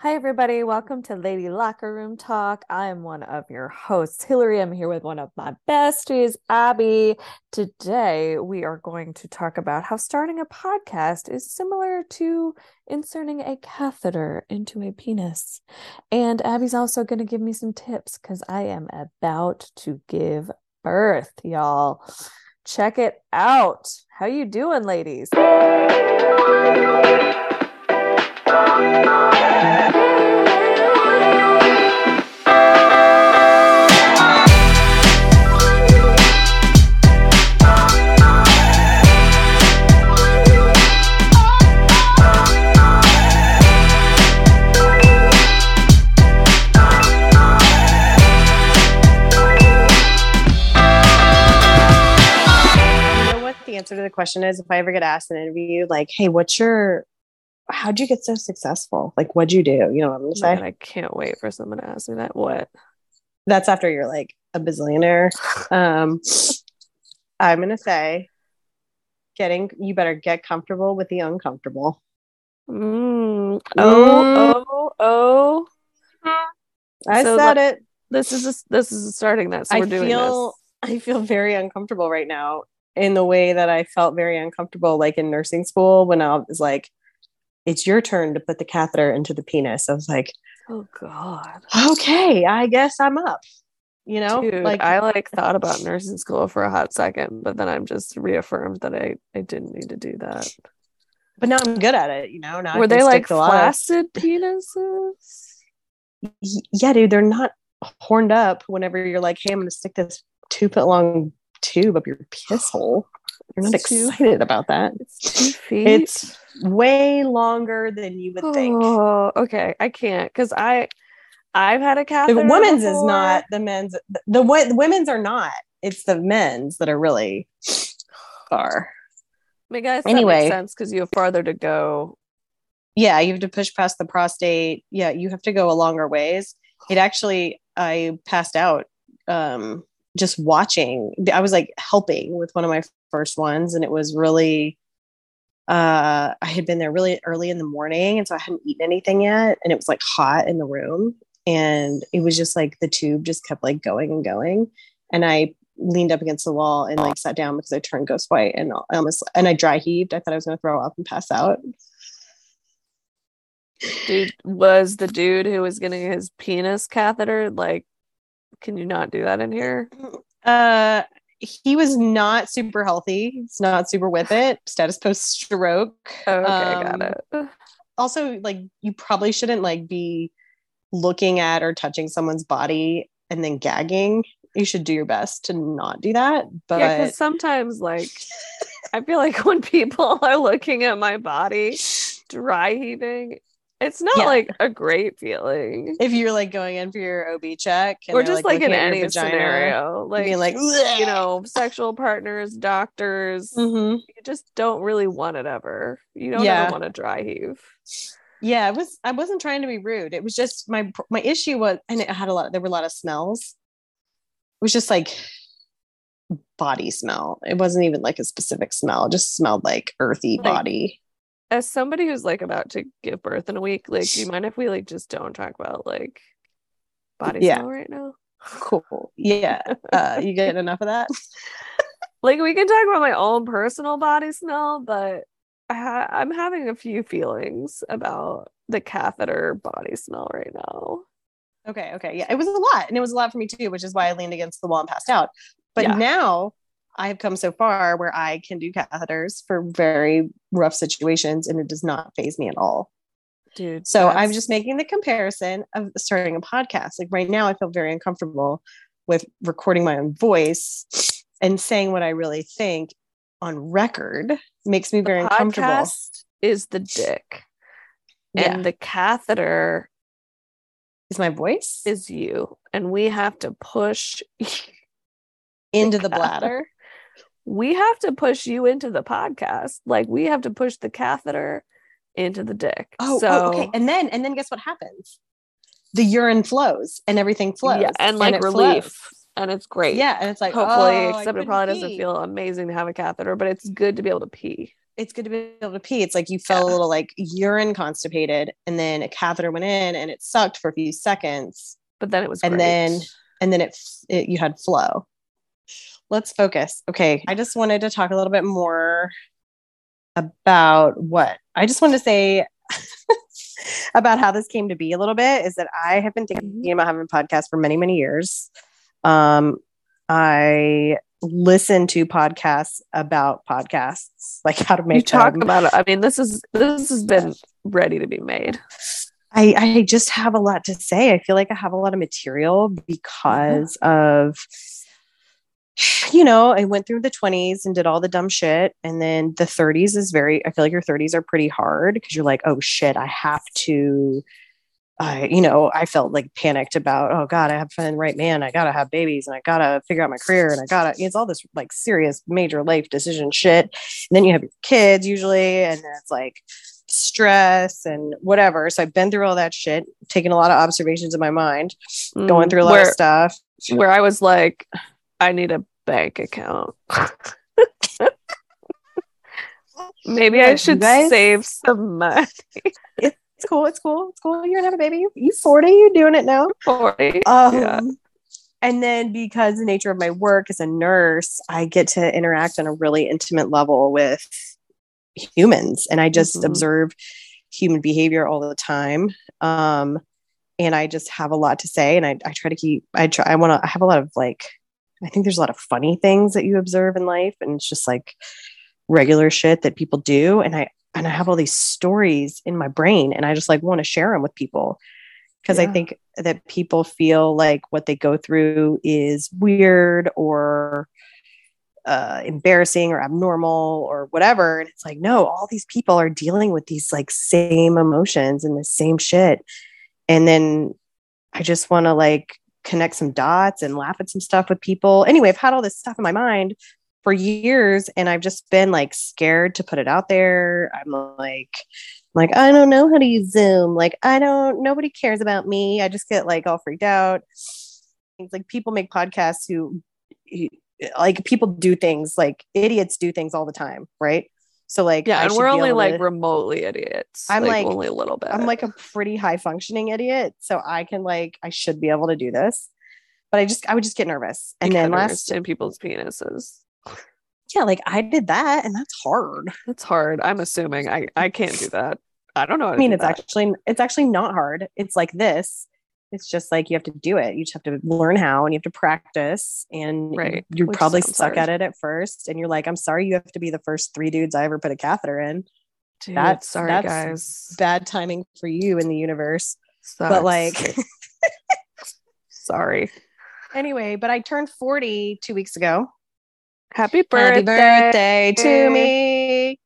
Hi, everybody. Welcome to Lady Locker Room Talk. I am one of your hosts, Hilary. I'm here with one of my besties, Abby. Today, we are going to talk about how starting a podcast is similar to inserting a catheter into a penis. And Abby's also going to give me some tips because I am about to give birth, y'all. Check it out. How you doing, ladies? Answer to the question is? If I ever get asked in an interview, like, hey, what's your, how'd you get so successful? Like, what'd you do? You know what I'm gonna say? my I can't wait for someone to ask me that. What? That's after you're like a bazillionaire. Um, I'm gonna say, getting, you better get comfortable with the uncomfortable. Mm. Oh, oh, oh. I So, said it. This is a, this is starting that. So I we're doing feel, I feel very uncomfortable right now in the way that I felt very uncomfortable, like in nursing school when I was like, it's your turn to put the catheter into the penis. I was like. Oh God. okay, I guess I'm up. You know, Dude, like I like thought about nursing school for a hot second, but then I'm just reaffirmed that I I didn't need to do that. but now I'm good at it. You know, now Were they like flaccid penises? Yeah, dude, they're not horned up. Whenever you're like, hey, I'm going to stick this two foot long tube up your piss hole, you're not It's excited about that. It's. It's way longer than you would think. Oh, okay. I can't because I I've had a catheter. the women's is not the men's. The, the, the women's are not. It's the men's that are really far. I guess that Anyway. makes sense because you have farther to go. yeah you have to push past the prostate yeah you have to go a longer ways it actually i passed out um just watching i was like helping with one of my first ones and it was really uh i had been there really early in the morning and so i hadn't eaten anything yet and it was like hot in the room and it was just like the tube just kept like going and going and i leaned up against the wall and like sat down because i turned ghost white and i almost and i dry heaved i thought i was going to throw up and pass out Dude was the dude who was getting his penis catheter. Like, can you not do that in here? Uh, he was not super healthy. He's not super with it. Status post stroke. Oh, okay, Um, got it. Also, like you probably shouldn't like be looking at or touching someone's body and then gagging. You should do your best to not do that. But yeah, sometimes, like, I feel like when people are looking at my body dry heaving, it's not Yeah. like a great feeling. if you're like going in for your OB check, and or just like, in at your any vagina, scenario, like being like, you know, sexual partners, doctors, Mhm. you just don't really want it ever. You don't Yeah. ever want to dry heave. yeah, it was. I wasn't trying to be rude. It was just my my issue was, and it had a lot. There were a lot of smells. It was just like body smell. It wasn't even like a specific smell. It just smelled like earthy Like- body. As somebody who's like about to give birth in a week, like, do you mind if we like just don't talk about like body Yeah. smell right now? Cool. Yeah. Uh, you get enough of that? Like, we can talk about my own personal body smell, but I ha- I'm having a few feelings about the catheter body smell right now. Okay. Okay. Yeah. It was a lot, and it was a lot for me too, which is why I leaned against the wall and passed out. But Yeah. now I have come so far where I can do catheters for very rough situations, and it does not phase me at all. Dude. So I'm just making the comparison of starting a podcast. Like right now, I feel very uncomfortable with recording my own voice and saying what I really think on record makes me the very uncomfortable. is the dick. Yeah. And the catheter Is my voice is you. And we have to push into the bladder? We have to push you into the podcast. Like we have to push the catheter into the dick. Oh, oh so oh, okay. And then and then guess what happens? The urine flows and everything flows. yeah, and like it relief. flows. And it's great. Yeah, and it's like Hopefully, oh, except it probably doesn't feel amazing to have a catheter, but it's good to be able to pee. it's good to be able to pee. It's like you felt Yeah. a little like urine constipated, and then a catheter went in and it sucked for a few seconds, But then it was and great. then and then it, it you had flow. Let's focus. Okay, I just wanted to talk a little bit more about what I just wanted to say about how this came to be a little bit is that I have been thinking Mhm. about having a podcast for many many years. Um, I listen to podcasts about podcasts, like how to make you talk them. about it. I mean, this is this has been ready to be made. I, I just have a lot to say. I feel like I have a lot of material because of, you know, I went through the 20s and did all the dumb shit. And then the 30s is very, I feel like your 30s are pretty hard because you're like, oh shit, I have to. I, you know, I felt like panicked about, oh God, I have to find the right man. I gotta have babies and I gotta figure out my career and I gotta, it's all this like serious major life decision shit. And then you have your kids usually, and it's like stress and whatever. So I've been through all that shit, taking a lot of observations in my mind, going Mm, through a lot where, of stuff. where I was like, I need a bank account. Maybe I should guys- save some money It's cool. It's cool. It's cool. You're gonna have a baby. You, you 40. You're doing it now. for it. Um, Yeah. And then because the nature of my work as a nurse, I get to interact on a really intimate level with humans, and I just Mhm. observe human behavior all the time. Um, and I just have a lot to say, and I, I try to keep. I try. I want to. I have a lot of like. I think there's a lot of funny things that you observe in life, and it's just like regular shit that people do, and I and I have all these stories in my brain, and I just like want to share them with people because I think that people feel like what they go through is weird or uh, embarrassing or abnormal or whatever. And it's like, no, all these people are dealing with these like same emotions and the same shit. And then I just want to like connect some dots and laugh at some stuff with people. Anyway, I've had all this stuff in my mind for years and I've just been like scared to put it out there. I'm like, like I don't know how to use Zoom. Like I don't nobody cares about me. I just get like all freaked out. Like people make podcasts who, who like people do things like idiots do things all the time, right? So like Yeah, I and we're only like to- remotely idiots. I'm like- only a little bit. I'm like a pretty high functioning idiot, so I can like I should be able to do this. But I just I would just get nervous. And then last in people's penises. yeah, like I did that and that's hard. It's hard. I'm assuming I I can't do that. I don't know. I mean, it's that. actually it's actually not hard. It's like this. It's just like you have to do it. You just have to learn how and you have to practice. And Right, you which probably suck hard. at it at first. And you're like, I'm sorry you have to be the first three dudes I ever put a catheter in. Dude, that's- sorry, that's guys. Bad timing for you in the universe. Sucks. But like sorry. anyway, but I turned 40 two weeks ago. Happy birthday. Happy birthday to me.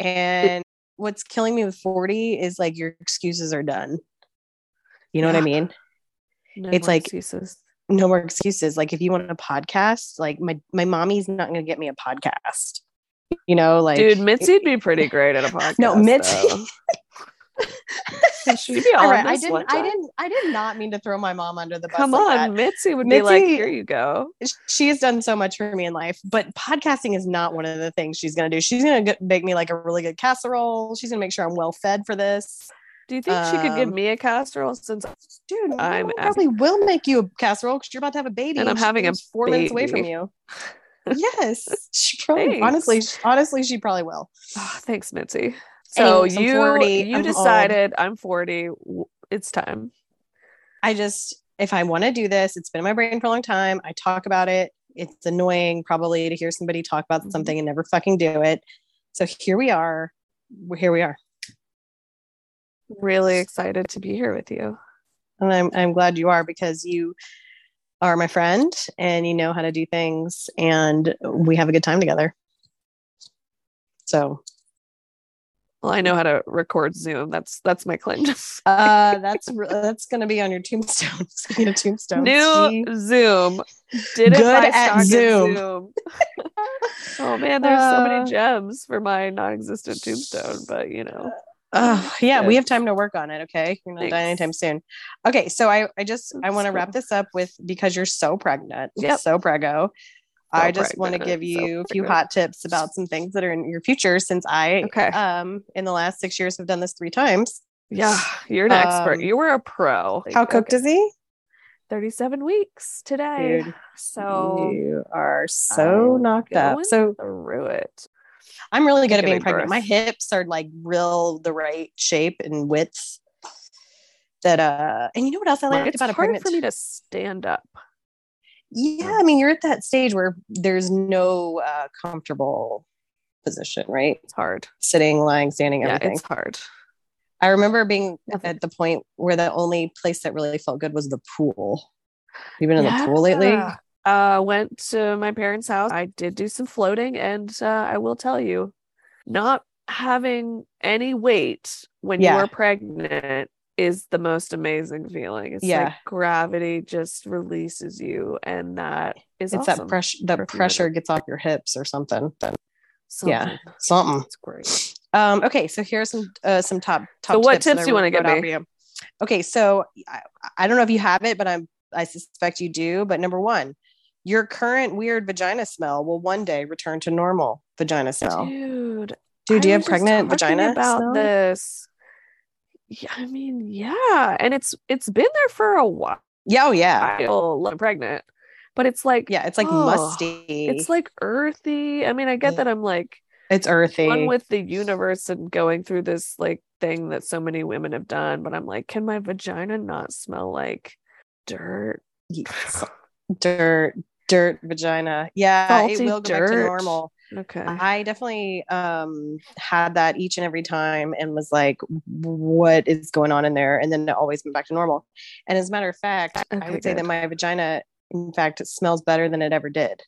And what's killing me with 40 is like your excuses are done. You know what I mean? No It's like- excuses. No more excuses. Like if you want a podcast, like my my mommy's not going to get me a podcast. You know, like Dude, Mitzi'd be pretty great at a podcast. No, Mitzi- She'd be all right, I didn't I didn't I did not mean to throw my mom under the bus. Come like on, Mitzi would be like, here you go. that. She has done so much for me in life, but podcasting is not one of the things she's going to do. She's going to make me like a really good casserole. She's going to make sure I'm well fed for this. Do you think she could give Um, me a casserole since Dude, I'm probably will make you a casserole because you're about to have a baby, And I'm having a four minutes away from you. yes, she probably. Thanks. Honestly, honestly, she probably will. Oh, thanks, Mitzi. So Anyways, you 40, you I'm decided I'm 40. It's time. I just, if I want to do this, it's been in my brain for a long time. I talk about it. It's annoying, probably, to hear somebody talk about Mhm. something and never fucking do it. So here. We're- Here we are, Really excited to be here with you. and I'm I'm glad you are because you are my friend and you know how to do things, and we have a good time together. So Well, I know how to record Zoom. That's that's my claim. Uh, that's that's gonna be on your tombstone. It's gonna be a tombstone. New She- Zoom. Did it Good at Zoom. Zoom. oh man, there's so Uh, many gems for my non-existent tombstone, but you know. Oh, yeah, we have time to work on it. Okay, you're not dying anytime soon. Okay, so I I just I want to wrap this up with because you're so pregnant, Yep. so prego. I just want to give you a few hot tips about some things that are in your future since I Okay. um in the last 6 years have done this 3 times. Yeah, you're an expert. Um, You were a pro. How cooked is he? 37 weeks today. Dude, so you are so knocked up. So through it. I'm really good at being pregnant. My hips are like real the right shape and width. That uh and you know what else I Like, liked it's about a hard pregnant for me to stand up. Yeah, I mean, you're at that stage where there's no uh, comfortable position, right? It's hard. Sitting, lying, standing, Yeah, everything. it's hard. I remember being at the point where the only place that really felt good was the pool. You've been in the pool lately? Uh, went to my parents' house. I did do some floating, and uh, I will tell you, not having any weight when Yeah. you are pregnant is the most amazing feeling. It's Yeah. like gravity just releases you, and that is It's awesome. that pressure. That pressure minutes. gets off your hips or something. Yeah, Something. something. It's great. Um, okay, so here's some uh, some top top. So what tips that tips do you give me? for you. Okay, so I, I don't know if you have it, but I'm I suspect you do. But number one, your current weird vagina smell will one day return to normal vagina smell. Dude, Dude, do you have pregnant vagina about smell? this? Yeah, I mean, yeah, and it's it's been there for a while. Yeah, oh yeah, I'm pregnant, but it's like yeah. It's like oh, musty. It's like earthy. I mean, I get Yeah. that I'm like it's earthy. one with the universe and going through this like thing that so many women have done, but I'm like, can my vagina not smell like dirt? Yes. Dirt, dirt vagina. Yeah, it will go back to normal. Okay. I definitely um had that each and every time and was like, what is going on in there? And then it always went back to normal. And as a matter of fact, I Okay, would say that my vagina, in fact, smells better than it ever did.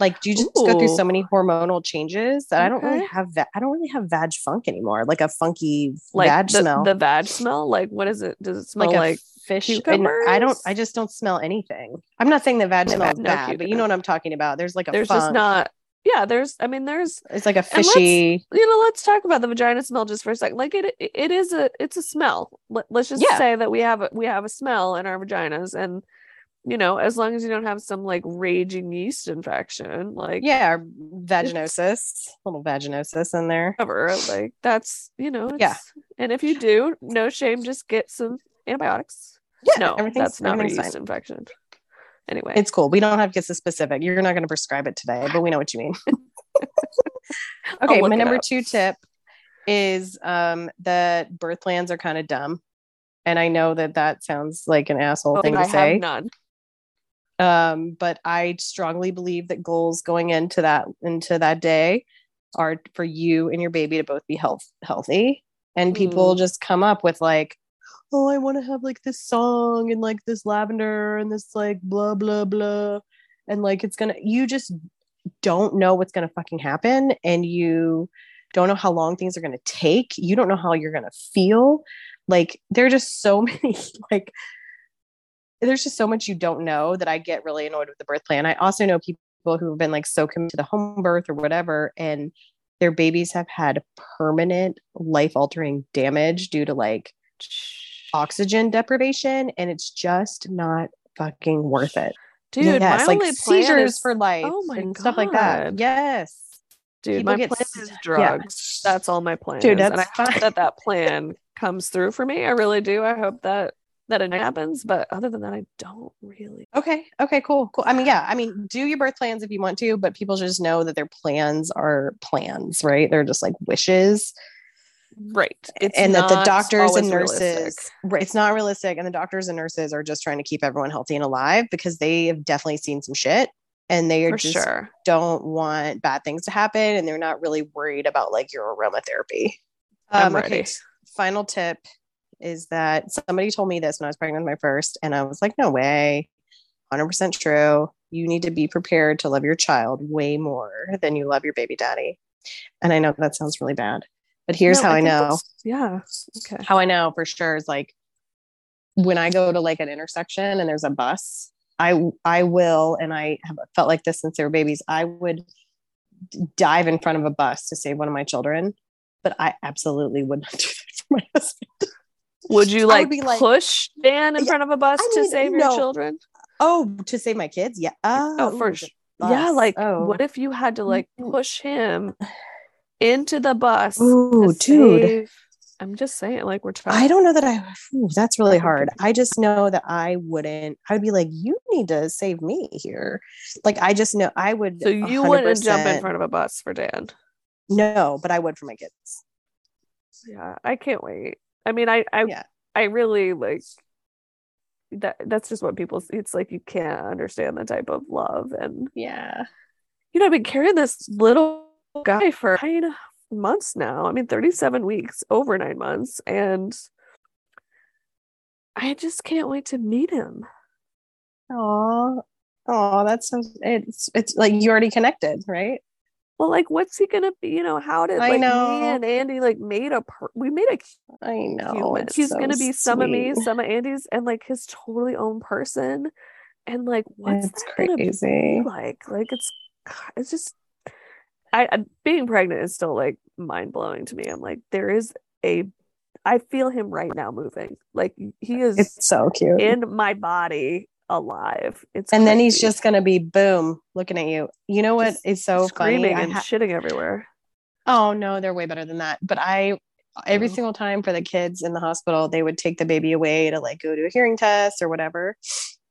Like do you just go through so many hormonal changes that I don't really Okay. have va- I don't really have vag funk anymore, like a funky Like vag the, smell. the vag smell? Like what is it? Does it smell like like, fish. and I don't. I just don't smell anything. I'm not saying that vag No, smells no bad, but you know what I'm talking about. There's like a there's just not yeah, there's I mean there's It's like a fishy. you know let's talk about the vagina smell just for a second like it it is a it's a smell Let, let's just Yeah. say that we have a, we have a smell in our vaginas and you know as long as you don't have some like raging yeast infection like Yeah, vaginosis, little vaginosis in there. whatever like that's you know Yeah. and if you do no shame just get some antibiotics Yeah, no everything's- that's not a everything's yeast infection anyway It's cool. We don't have to get so specific. You're not going to prescribe it today, but we know what you mean. Okay, my number up. two tip is um, that birth plans are kind of dumb. And I know that that sounds like an asshole Oh, thing to I say. have none um, but I strongly believe that goals going into that into that day are for you and your baby to both be health healthy. And people Mm. just come up with like, oh, I want to have like this song and like this lavender and this like blah blah blah, and like it's gonna. You just don't know what's gonna fucking happen, and you don't know how long things are gonna take. You don't know how you're gonna feel. Like there are just so many like there's just so much you don't know that I get really annoyed with the birth plan. I also know people who have been like so committed to the home birth or whatever, and their babies have had permanent life altering damage due to like oxygen deprivation, and it's just not fucking worth it. dude yes, my like plan seizures is- for life Oh my and stuff like that. Yes. dude people my get plan is yeah. drugs that's all my plan Dude, is. and i hope that that plan comes through for me i really do i hope that that it happens but other than that i don't really Okay. Okay. Cool. Cool. I mean, yeah. I mean, do your birth plans if you want to, but people just know that their plans are plans, right? They're just like wishes. Right. It's and that the doctors and nurses realistic. right, it's not realistic and the doctors and nurses are just trying to keep everyone healthy and alive because they have definitely seen some shit and they for just sure. don't want bad things to happen and they're not really worried about like your aromatherapy. Um, okay final tip is that somebody told me this when i was pregnant with my first and i was like no way. 100% true. You need to be prepared to love your child way more than you love your baby daddy. And i know that sounds really bad but here's No, how i, think know yeah okay how I know for sure is like when I go to like an intersection and there's a bus, I I will, and I have felt like this since they were babies. I would dive in front of a bus to save one of my children, but I absolutely would not do that for my husband. would you I would like, be like- push dan in Yeah, front of a bus I to mean, save your children Oh, to save my kids? Yeah. oh for ooh, sh- Yeah, like oh. what if you had to like Mm. push him into the bus? Ooh, dude. save- I'm just saying, like we're trying. I don't know that I. Ooh, that's really hard. I just know that I wouldn't. I would be like, you need to save me here. Like I just know I would. So you wouldn't jump in front of a bus for Dan. No, but I would for my kids. Yeah, I can't wait. I mean, I I Yeah. I really like that. That's just what people. It's like you can't understand the type of love, and Yeah. you know, I've been carrying this little guy for nine months now. I mean, thirty-seven weeks, over nine months, and I just can't wait to meet him. Oh, oh, that's so. It's it's like you already connected, right? Well, like, what's he gonna be? You know, how did I like know. me and Andy like made a per- we made a I know. He's so gonna be some of me, some of Andy's, and like his totally own person. And like, what's It's that gonna be like? Like, it's it's just. I, I being pregnant is still like mind blowing to me. I'm like, there is a, I feel him right now moving. Like he is It's so cute. in my body, alive. It's and then he's just gonna be boom, looking at you. You know what is so funny? screaming I and ha- shitting everywhere. Oh no, they're way better than that. But I every Oh. single time for the kids in the hospital, they would take the baby away to like go to a hearing test or whatever.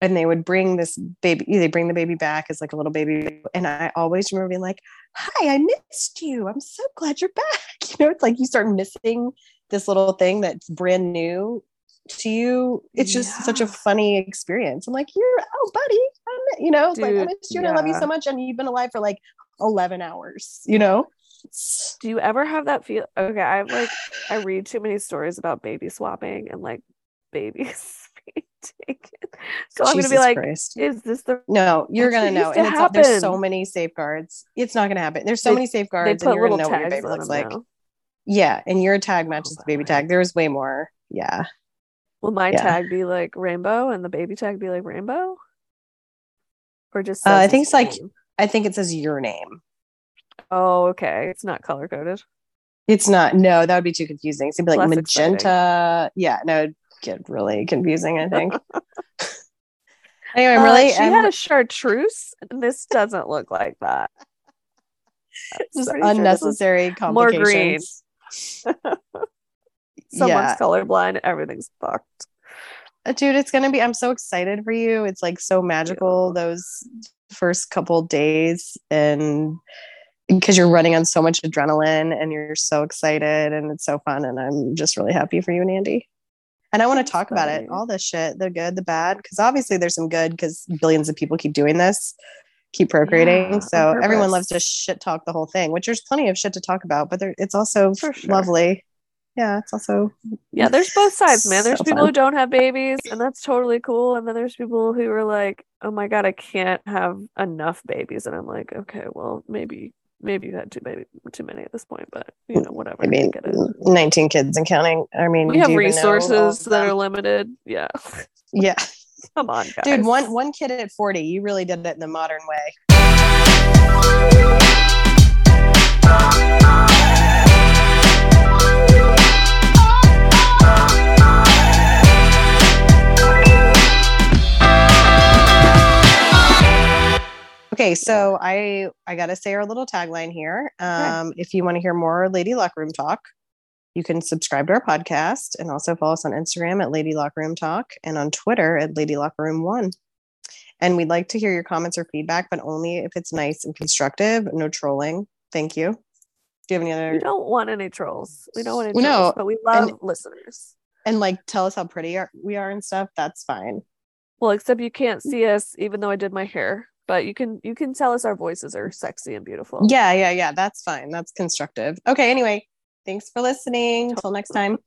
And they would bring this baby, they bring the baby back as like a little baby. And I always remember being like, Hi, I missed you. I'm so glad you're back. You know, it's like you start missing this little thing that's brand new to you. It's just such a funny experience. I'm like, You're oh buddy. I mi-" you know, it's like I missed you and I love you so much. And you've been alive for like 11 hours, you know? Do you ever have that feel? Okay, i'm like I read too many stories about baby swapping and like babies taken. So I'm gonna be like, Christ. is this the No, you're gonna know, and it's there's so many safeguards. It's not gonna happen. There's so They- many safeguards, and you're gonna know what your baby looks like. now? Yeah, and your tag matches the baby tag. There's way more. Yeah, Will my Yeah. tag be like rainbow and the baby tag be like rainbow? Or just Uh, I think it's like- I think it says your name. Oh, okay. It's not color coded. It's not. No, that would be too confusing. It's gonna be like Less magenta. Yeah, no, it'd get really confusing. I think. anyway, I'm Uh, really. she I'm had a chartreuse, and this doesn't look like that. It's just pretty sure this was unnecessary more green. Someone's Yeah. colorblind. Everything's fucked. Uh, dude it's gonna be i'm so excited for you it's like so magical those first couple days and because you're running on so much adrenaline and you're so excited and it's so fun and i'm just really happy for you and andy and i want to talk about it all the shit the good the bad because obviously there's some good because billions of people keep doing this keep procreating Yeah, so everyone loves to shit talk the whole thing which there's plenty of shit to talk about but there, it's also sure. lovely yeah it's also Yeah, there's both sides, man. There's So people fun. who don't have babies, and that's totally cool. And then there's people who are like, "Oh my god, I can't have enough babies," and I'm like, "Okay, well, maybe, maybe you had too many, too many at this point, but you know, whatever." I mean. 19 kids and counting. I mean, We have you even know all resources that are limited. Yeah, Yeah, come on, guys. dude, one one kid at 40, you really did it in the modern way. Okay, so I I gotta say our little tagline here. Um, if you want to hear more Lady Locker Room talk, you can subscribe to our podcast and also follow us on Instagram at Lady Locker Room Talk and on Twitter at Lady Locker Room One. And we'd like to hear your comments or feedback, but only if it's nice and constructive. No trolling. Thank you. Do you have any other? We don't want any trolls. We don't want any No, trolls, but we love and- listeners. And like, tell us how pretty are, we are and stuff. That's fine. Well, except you can't see us, even though I did my hair. But you can you can tell us our voices are sexy and beautiful. Yeah, yeah, yeah. That's fine. That's constructive. Okay. Anyway, thanks for listening. until next time.